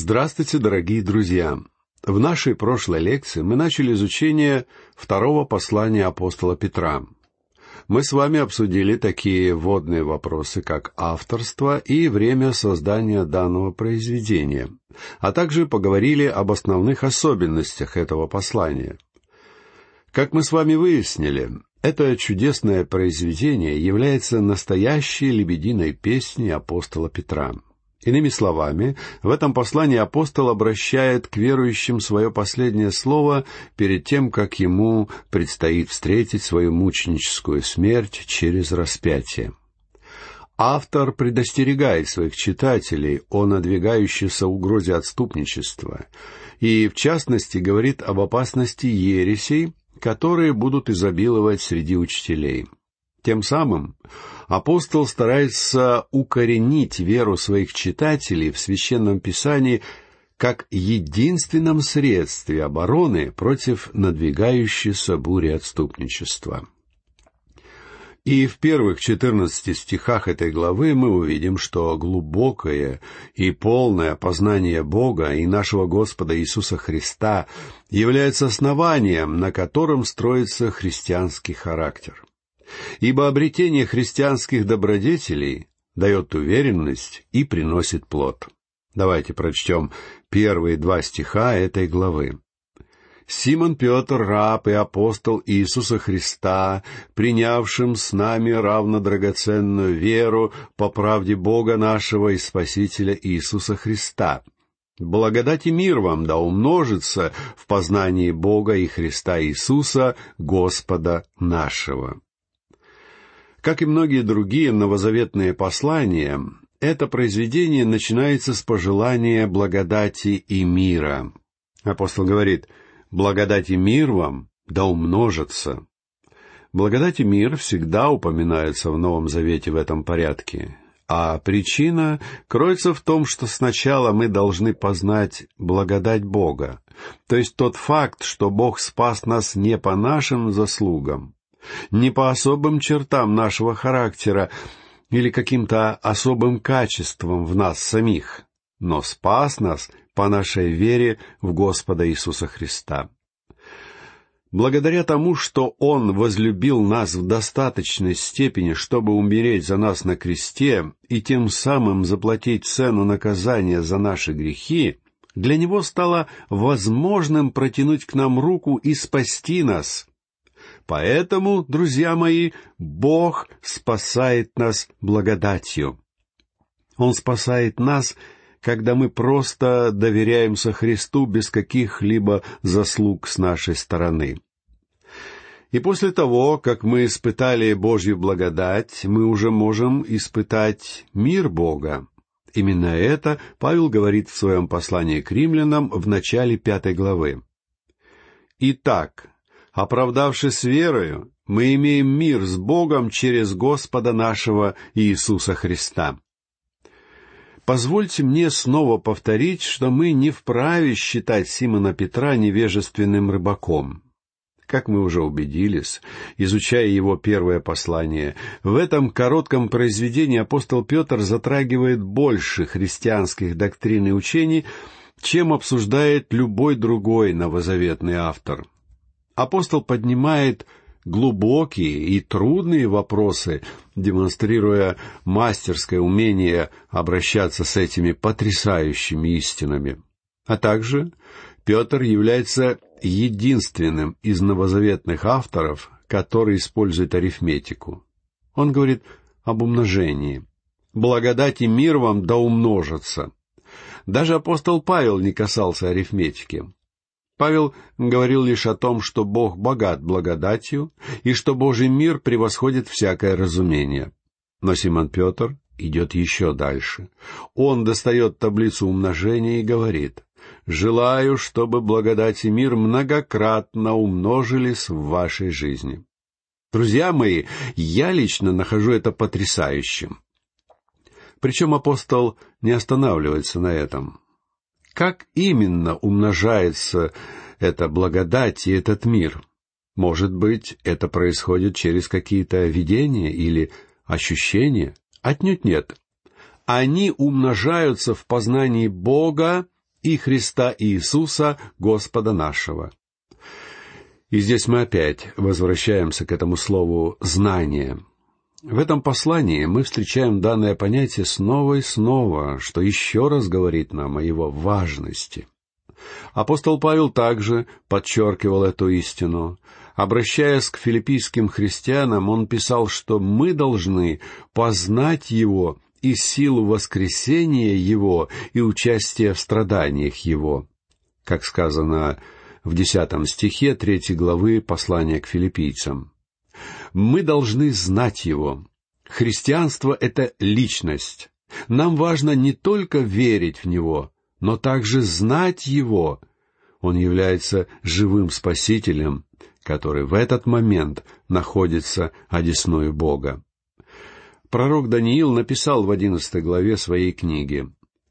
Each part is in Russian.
Здравствуйте, дорогие друзья! В нашей прошлой лекции мы начали изучение второго послания апостола Петра. Мы с вами обсудили такие вводные вопросы, как авторство и время создания данного произведения, а также поговорили об основных особенностях этого послания. Как мы с вами выяснили, это чудесное произведение является настоящей лебединой песней апостола Петра — Иными словами, в этом послании апостол обращает к верующим свое последнее слово перед тем, как ему предстоит встретить свою мученическую смерть через распятие. Автор предостерегает своих читателей о надвигающейся угрозе отступничества и, в частности, говорит об опасности ересей, которые будут изобиловать среди учителей. Тем самым апостол старается укоренить веру своих читателей в Священном Писании как единственном средстве обороны против надвигающейся бури отступничества. И в первых четырнадцати стихах этой главы мы увидим, что глубокое и полное познание Бога и нашего Господа Иисуса Христа является основанием, на котором строится христианский характер ибо обретение христианских добродетелей дает уверенность и приносит плод. Давайте прочтем первые два стиха этой главы. Симон Петр, раб и апостол Иисуса Христа, принявшим с нами равно драгоценную веру по правде Бога нашего и Спасителя Иисуса Христа. Благодать и мир вам да умножится в познании Бога и Христа Иисуса, Господа нашего. Как и многие другие новозаветные послания, это произведение начинается с пожелания благодати и мира. Апостол говорит, «Благодать и мир вам да умножатся». Благодать и мир всегда упоминаются в Новом Завете в этом порядке. А причина кроется в том, что сначала мы должны познать благодать Бога, то есть тот факт, что Бог спас нас не по нашим заслугам, не по особым чертам нашего характера или каким-то особым качествам в нас самих, но спас нас по нашей вере в Господа Иисуса Христа. Благодаря тому, что Он возлюбил нас в достаточной степени, чтобы умереть за нас на кресте и тем самым заплатить цену наказания за наши грехи, для Него стало возможным протянуть к нам руку и спасти нас, Поэтому, друзья мои, Бог спасает нас благодатью. Он спасает нас, когда мы просто доверяемся Христу без каких-либо заслуг с нашей стороны. И после того, как мы испытали Божью благодать, мы уже можем испытать мир Бога. Именно это Павел говорит в своем послании к римлянам в начале пятой главы. Итак, Оправдавшись верою, мы имеем мир с Богом через Господа нашего Иисуса Христа. Позвольте мне снова повторить, что мы не вправе считать Симона Петра невежественным рыбаком. Как мы уже убедились, изучая его первое послание, в этом коротком произведении апостол Петр затрагивает больше христианских доктрин и учений, чем обсуждает любой другой новозаветный автор — апостол поднимает глубокие и трудные вопросы, демонстрируя мастерское умение обращаться с этими потрясающими истинами. А также Петр является единственным из новозаветных авторов, который использует арифметику. Он говорит об умножении. «Благодать и мир вам да умножатся». Даже апостол Павел не касался арифметики. Павел говорил лишь о том, что Бог богат благодатью и что Божий мир превосходит всякое разумение. Но Симон Петр идет еще дальше. Он достает таблицу умножения и говорит, «Желаю, чтобы благодать и мир многократно умножились в вашей жизни». Друзья мои, я лично нахожу это потрясающим. Причем апостол не останавливается на этом. Как именно умножается эта благодать и этот мир? Может быть, это происходит через какие-то видения или ощущения? Отнюдь нет. Они умножаются в познании Бога и Христа Иисуса, Господа нашего». И здесь мы опять возвращаемся к этому слову «знание». В этом послании мы встречаем данное понятие снова и снова, что еще раз говорит нам о его важности. Апостол Павел также подчеркивал эту истину. Обращаясь к филиппийским христианам, он писал, что мы должны познать Его и силу воскресения Его и участия в страданиях Его. Как сказано в десятом стихе третьей главы послания к филиппийцам. Мы должны знать Его. Христианство — это личность. Нам важно не только верить в Него, но также знать Его. Он является живым Спасителем, который в этот момент находится одесную Бога. Пророк Даниил написал в одиннадцатой главе своей книги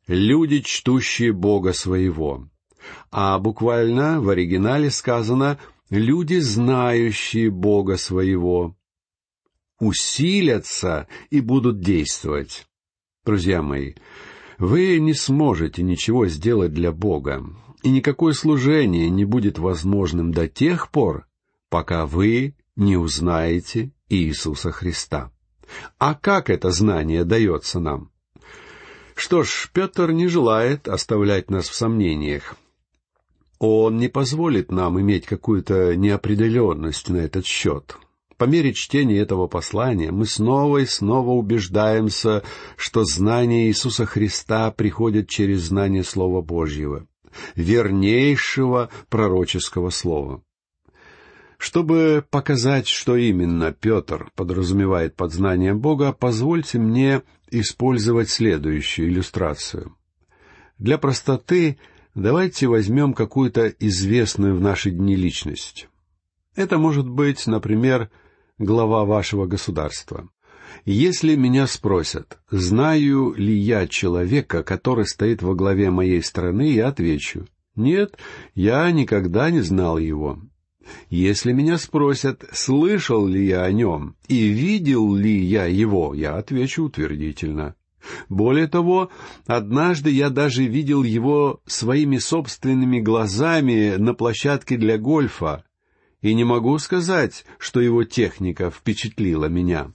«Люди, чтущие Бога своего», а буквально в оригинале сказано «люди, знающие Бога своего» усилятся и будут действовать. Друзья мои, вы не сможете ничего сделать для Бога, и никакое служение не будет возможным до тех пор, пока вы не узнаете Иисуса Христа. А как это знание дается нам? Что ж, Петр не желает оставлять нас в сомнениях. Он не позволит нам иметь какую-то неопределенность на этот счет. По мере чтения этого послания мы снова и снова убеждаемся, что знание Иисуса Христа приходит через знание Слова Божьего, вернейшего пророческого слова. Чтобы показать, что именно Петр подразумевает под знанием Бога, позвольте мне использовать следующую иллюстрацию. Для простоты давайте возьмем какую-то известную в наши дни личность. Это может быть, например, глава вашего государства. Если меня спросят, знаю ли я человека, который стоит во главе моей страны, я отвечу, нет, я никогда не знал его. Если меня спросят, слышал ли я о нем и видел ли я его, я отвечу утвердительно. Более того, однажды я даже видел его своими собственными глазами на площадке для гольфа, и не могу сказать, что его техника впечатлила меня.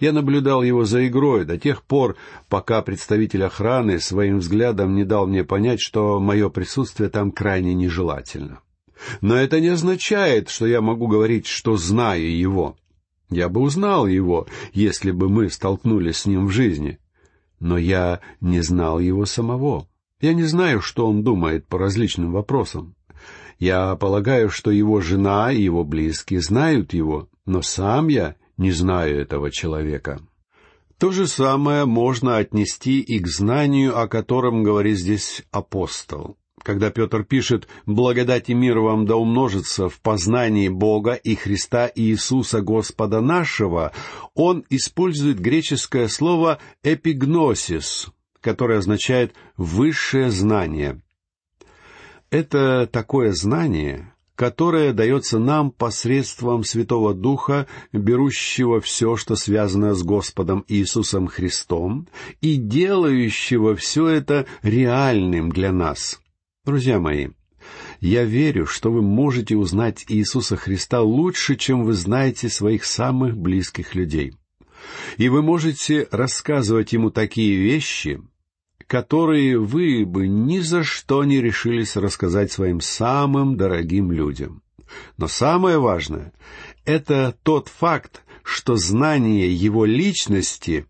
Я наблюдал его за игрой до тех пор, пока представитель охраны своим взглядом не дал мне понять, что мое присутствие там крайне нежелательно. Но это не означает, что я могу говорить, что знаю его. Я бы узнал его, если бы мы столкнулись с ним в жизни. Но я не знал его самого. Я не знаю, что он думает по различным вопросам. Я полагаю, что его жена и его близкие знают его, но сам я не знаю этого человека. То же самое можно отнести и к знанию, о котором говорит здесь апостол. Когда Петр пишет «Благодать и мир вам да умножится в познании Бога и Христа Иисуса Господа нашего», он использует греческое слово «эпигносис», которое означает «высшее знание». Это такое знание, которое дается нам посредством Святого Духа, берущего все, что связано с Господом Иисусом Христом, и делающего все это реальным для нас. Друзья мои, я верю, что вы можете узнать Иисуса Христа лучше, чем вы знаете своих самых близких людей. И вы можете рассказывать ему такие вещи, которые вы бы ни за что не решились рассказать своим самым дорогим людям. Но самое важное — это тот факт, что знание его личности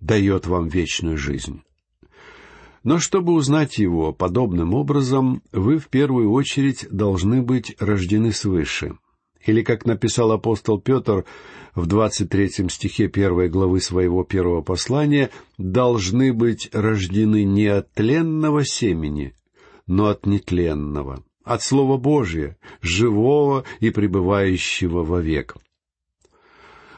дает вам вечную жизнь. Но чтобы узнать его подобным образом, вы в первую очередь должны быть рождены свыше. Или, как написал апостол Петр в двадцать третьем стихе первой главы своего первого послания, должны быть рождены не от тленного семени, но от нетленного, от Слова Божия, живого и пребывающего вовек.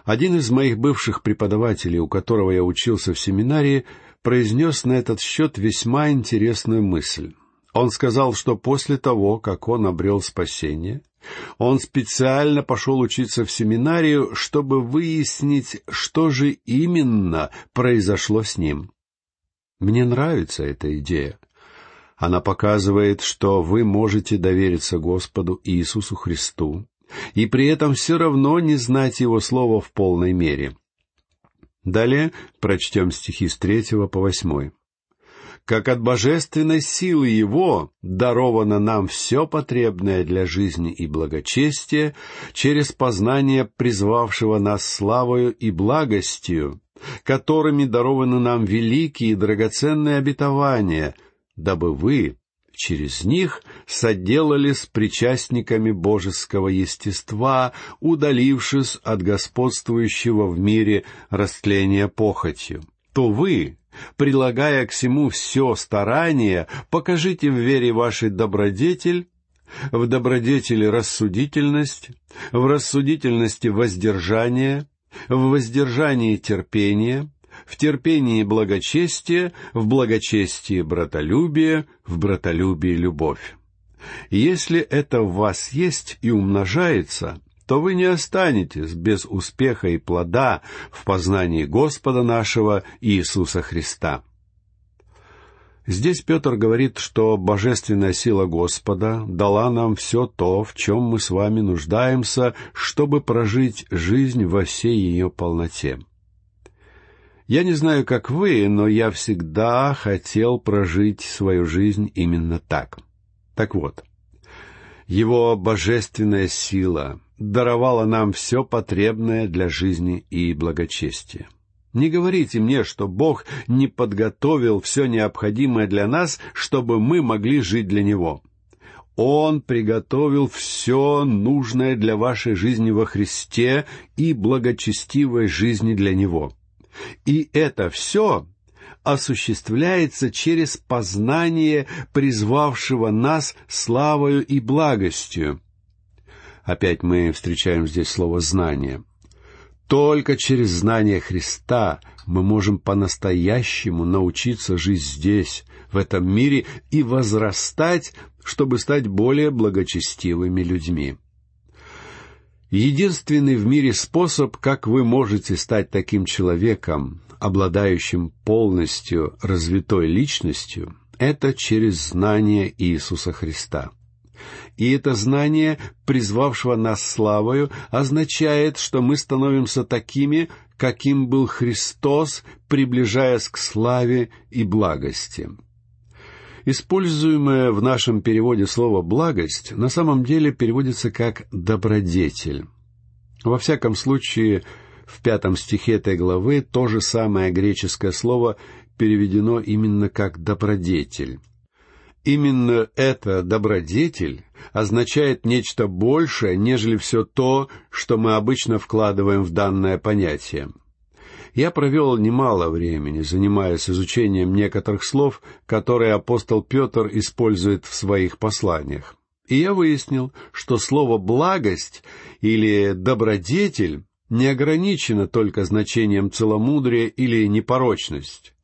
Один из моих бывших преподавателей, у которого я учился в семинарии, произнес на этот счет весьма интересную мысль. Он сказал, что после того, как он обрел спасение, он специально пошел учиться в семинарию, чтобы выяснить, что же именно произошло с ним. Мне нравится эта идея. Она показывает, что вы можете довериться Господу Иисусу Христу и при этом все равно не знать Его Слова в полной мере. Далее прочтем стихи с третьего по восьмой. «Как от божественной силы Его даровано нам все потребное для жизни и благочестия через познание призвавшего нас славою и благостью, которыми дарованы нам великие и драгоценные обетования, дабы вы через них соделались причастниками божеского естества, удалившись от господствующего в мире растления похотью, то вы, прилагая к всему все старание, покажите в вере вашей добродетель, в добродетели рассудительность, в рассудительности воздержание, в воздержании терпение, в терпении благочестие, в благочестии братолюбие, в братолюбии любовь. Если это в вас есть и умножается, то вы не останетесь без успеха и плода в познании Господа нашего Иисуса Христа. Здесь Петр говорит, что божественная сила Господа дала нам все то, в чем мы с вами нуждаемся, чтобы прожить жизнь во всей ее полноте. Я не знаю, как вы, но я всегда хотел прожить свою жизнь именно так. Так вот, его божественная сила даровала нам все потребное для жизни и благочестия. Не говорите мне, что Бог не подготовил все необходимое для нас, чтобы мы могли жить для Него. Он приготовил все нужное для вашей жизни во Христе и благочестивой жизни для Него. И это все осуществляется через познание призвавшего нас славою и благостью. Опять мы встречаем здесь слово «знание». Только через знание Христа мы можем по-настоящему научиться жить здесь, в этом мире, и возрастать, чтобы стать более благочестивыми людьми. Единственный в мире способ, как вы можете стать таким человеком, обладающим полностью развитой личностью, это через знание Иисуса Христа. И это знание, призвавшего нас славою, означает, что мы становимся такими, каким был Христос, приближаясь к славе и благости. Используемое в нашем переводе слово «благость» на самом деле переводится как «добродетель». Во всяком случае, в пятом стихе этой главы то же самое греческое слово переведено именно как «добродетель». Именно это «добродетель» означает нечто большее, нежели все то, что мы обычно вкладываем в данное понятие – я провел немало времени, занимаясь изучением некоторых слов, которые апостол Петр использует в своих посланиях. И я выяснил, что слово «благость» или «добродетель» не ограничено только значением целомудрия или непорочность.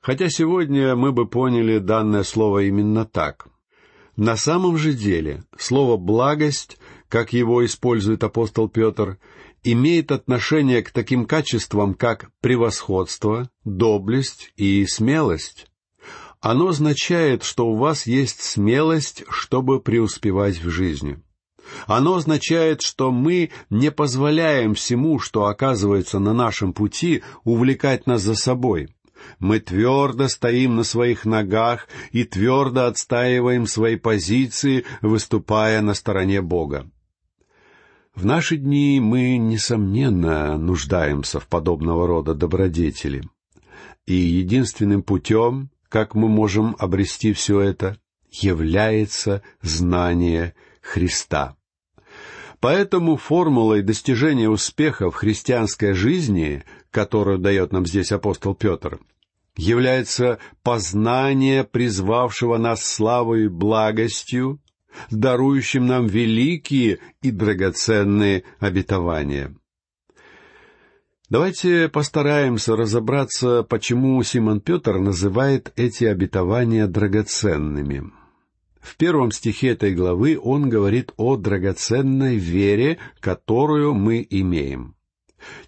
Хотя сегодня мы бы поняли данное слово именно так. На самом же деле слово «благость», как его использует апостол Петр, имеет отношение к таким качествам, как превосходство, доблесть и смелость. Оно означает, что у вас есть смелость, чтобы преуспевать в жизни. Оно означает, что мы не позволяем всему, что оказывается на нашем пути, увлекать нас за собой. Мы твердо стоим на своих ногах и твердо отстаиваем свои позиции, выступая на стороне Бога. В наши дни мы, несомненно, нуждаемся в подобного рода добродетели. И единственным путем, как мы можем обрести все это, является знание Христа. Поэтому формулой достижения успеха в христианской жизни, которую дает нам здесь апостол Петр, является познание призвавшего нас славой и благостью дарующим нам великие и драгоценные обетования. Давайте постараемся разобраться, почему Симон Петр называет эти обетования драгоценными. В первом стихе этой главы он говорит о драгоценной вере, которую мы имеем.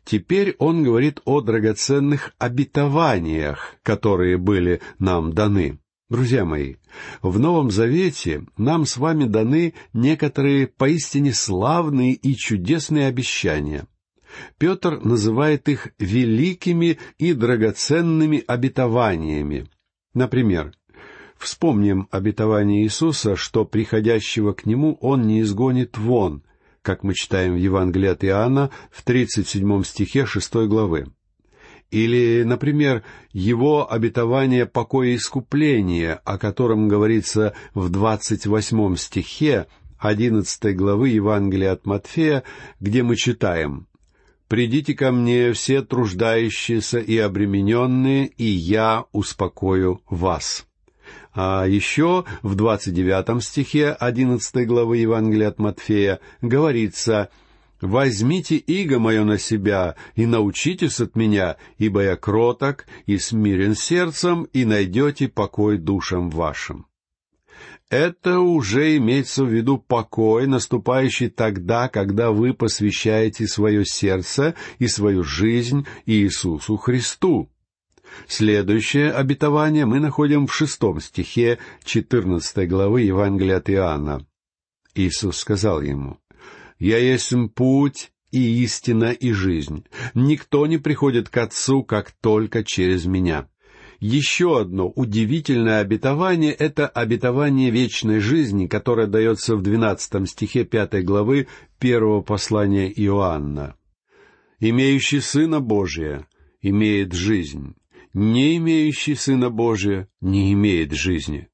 Теперь он говорит о драгоценных обетованиях, которые были нам даны. Друзья мои, в Новом Завете нам с вами даны некоторые поистине славные и чудесные обещания. Петр называет их великими и драгоценными обетованиями. Например, вспомним обетование Иисуса, что приходящего к Нему Он не изгонит вон, как мы читаем в Евангелии от Иоанна в 37 стихе 6 главы. Или, например, его обетование покоя искупления, о котором говорится в двадцать восьмом стихе одиннадцатой главы Евангелия от Матфея, где мы читаем «Придите ко мне все труждающиеся и обремененные, и я успокою вас». А еще в двадцать девятом стихе одиннадцатой главы Евангелия от Матфея говорится – Возьмите иго мое на себя и научитесь от меня, ибо я кроток и смирен сердцем, и найдете покой душам вашим. Это уже имеется в виду покой, наступающий тогда, когда вы посвящаете свое сердце и свою жизнь Иисусу Христу. Следующее обетование мы находим в шестом стихе четырнадцатой главы Евангелия от Иоанна. Иисус сказал ему, «Я есть путь и истина и жизнь. Никто не приходит к Отцу, как только через меня». Еще одно удивительное обетование — это обетование вечной жизни, которое дается в двенадцатом стихе пятой главы первого послания Иоанна. «Имеющий Сына Божия имеет жизнь, не имеющий Сына Божия не имеет жизни».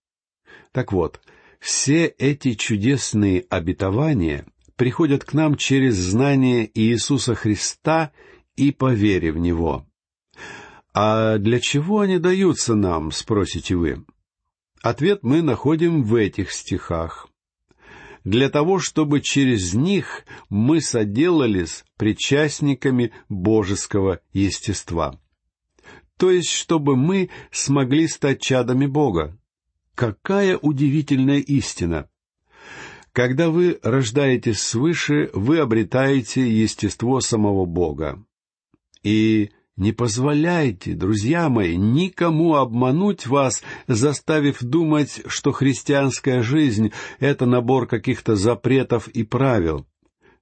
Так вот, все эти чудесные обетования приходят к нам через знание Иисуса Христа и по вере в Него. А для чего они даются нам, спросите вы? Ответ мы находим в этих стихах. Для того, чтобы через них мы соделались причастниками божеского естества. То есть, чтобы мы смогли стать чадами Бога. Какая удивительная истина! Когда вы рождаетесь свыше, вы обретаете естество самого Бога. И не позволяйте, друзья мои, никому обмануть вас, заставив думать, что христианская жизнь — это набор каких-то запретов и правил.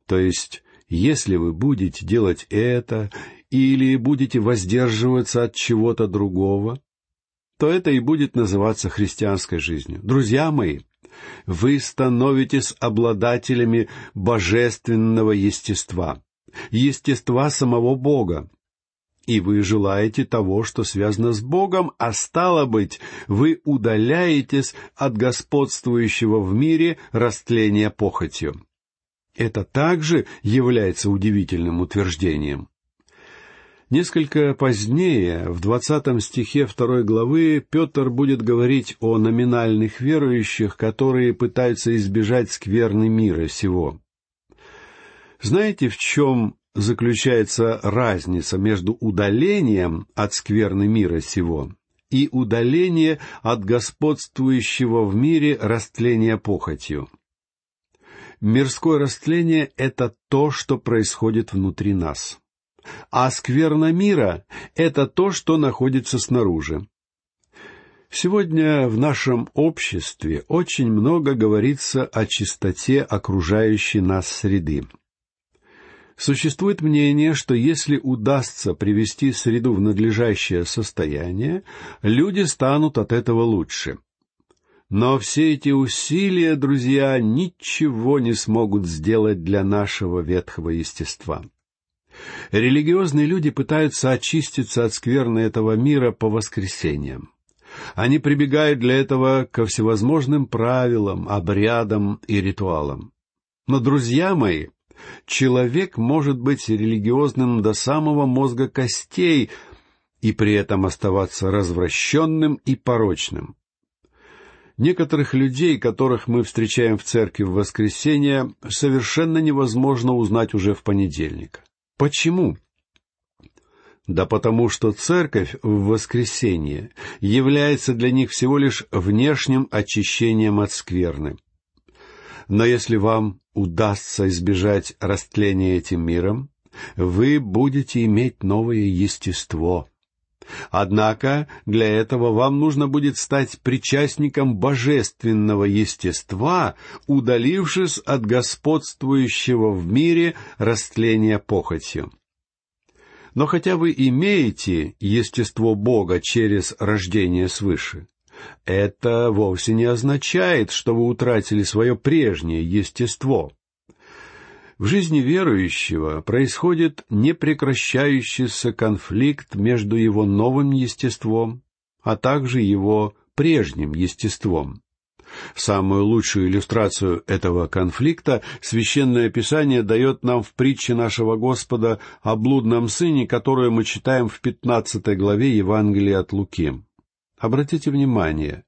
То есть, если вы будете делать это или будете воздерживаться от чего-то другого, то это и будет называться христианской жизнью. Друзья мои, вы становитесь обладателями божественного естества, естества самого Бога. И вы желаете того, что связано с Богом, а стало быть, вы удаляетесь от господствующего в мире растления похотью. Это также является удивительным утверждением. Несколько позднее, в двадцатом стихе второй главы, Петр будет говорить о номинальных верующих, которые пытаются избежать скверны мира сего. Знаете, в чем заключается разница между удалением от скверны мира сего и удаление от господствующего в мире растления похотью? Мирское растление — это то, что происходит внутри нас — а скверна мира — это то, что находится снаружи. Сегодня в нашем обществе очень много говорится о чистоте окружающей нас среды. Существует мнение, что если удастся привести среду в надлежащее состояние, люди станут от этого лучше. Но все эти усилия, друзья, ничего не смогут сделать для нашего ветхого естества. Религиозные люди пытаются очиститься от скверны этого мира по воскресеньям. Они прибегают для этого ко всевозможным правилам, обрядам и ритуалам. Но, друзья мои, человек может быть религиозным до самого мозга костей и при этом оставаться развращенным и порочным. Некоторых людей, которых мы встречаем в церкви в воскресенье, совершенно невозможно узнать уже в понедельник. Почему? Да потому что церковь в воскресенье является для них всего лишь внешним очищением от скверны. Но если вам удастся избежать растления этим миром, вы будете иметь новое естество. Однако для этого вам нужно будет стать причастником божественного естества, удалившись от господствующего в мире растления похотью. Но хотя вы имеете естество Бога через рождение свыше, это вовсе не означает, что вы утратили свое прежнее естество. В жизни верующего происходит непрекращающийся конфликт между его новым естеством, а также его прежним естеством. Самую лучшую иллюстрацию этого конфликта Священное Писание дает нам в притче нашего Господа о блудном сыне, которую мы читаем в пятнадцатой главе Евангелия от Луки. Обратите внимание,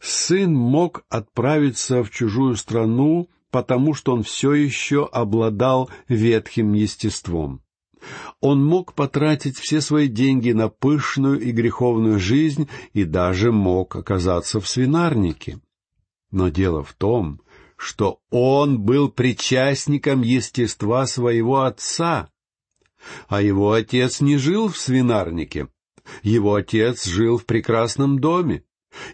сын мог отправиться в чужую страну потому что он все еще обладал ветхим естеством. Он мог потратить все свои деньги на пышную и греховную жизнь и даже мог оказаться в свинарнике. Но дело в том, что он был причастником естества своего отца, а его отец не жил в свинарнике. Его отец жил в прекрасном доме.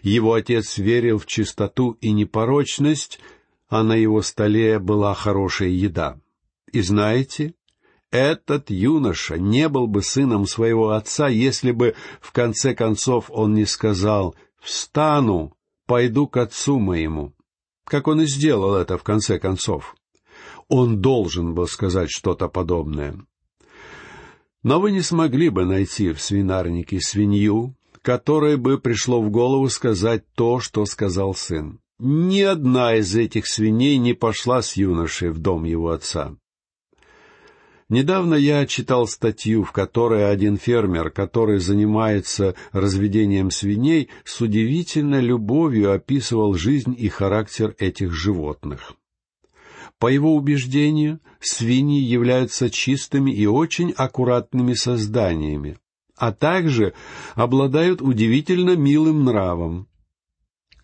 Его отец верил в чистоту и непорочность а на его столе была хорошая еда. И знаете, этот юноша не был бы сыном своего отца, если бы в конце концов он не сказал «Встану, пойду к отцу моему», как он и сделал это в конце концов. Он должен был сказать что-то подобное. Но вы не смогли бы найти в свинарнике свинью, которой бы пришло в голову сказать то, что сказал сын. Ни одна из этих свиней не пошла с юношей в дом его отца. Недавно я читал статью, в которой один фермер, который занимается разведением свиней, с удивительной любовью описывал жизнь и характер этих животных. По его убеждению, свиньи являются чистыми и очень аккуратными созданиями, а также обладают удивительно милым нравом.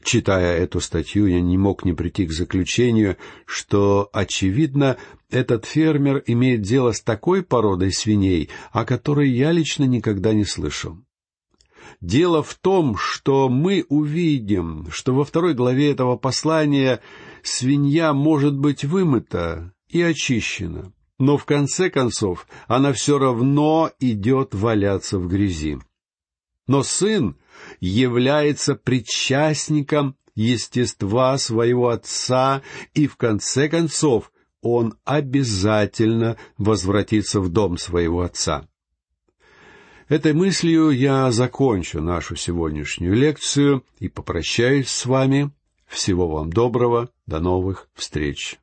Читая эту статью, я не мог не прийти к заключению, что, очевидно, этот фермер имеет дело с такой породой свиней, о которой я лично никогда не слышал. Дело в том, что мы увидим, что во второй главе этого послания свинья может быть вымыта и очищена, но в конце концов она все равно идет валяться в грязи. Но сын является причастником естества своего отца, и в конце концов он обязательно возвратится в дом своего отца. Этой мыслью я закончу нашу сегодняшнюю лекцию и попрощаюсь с вами. Всего вам доброго, до новых встреч.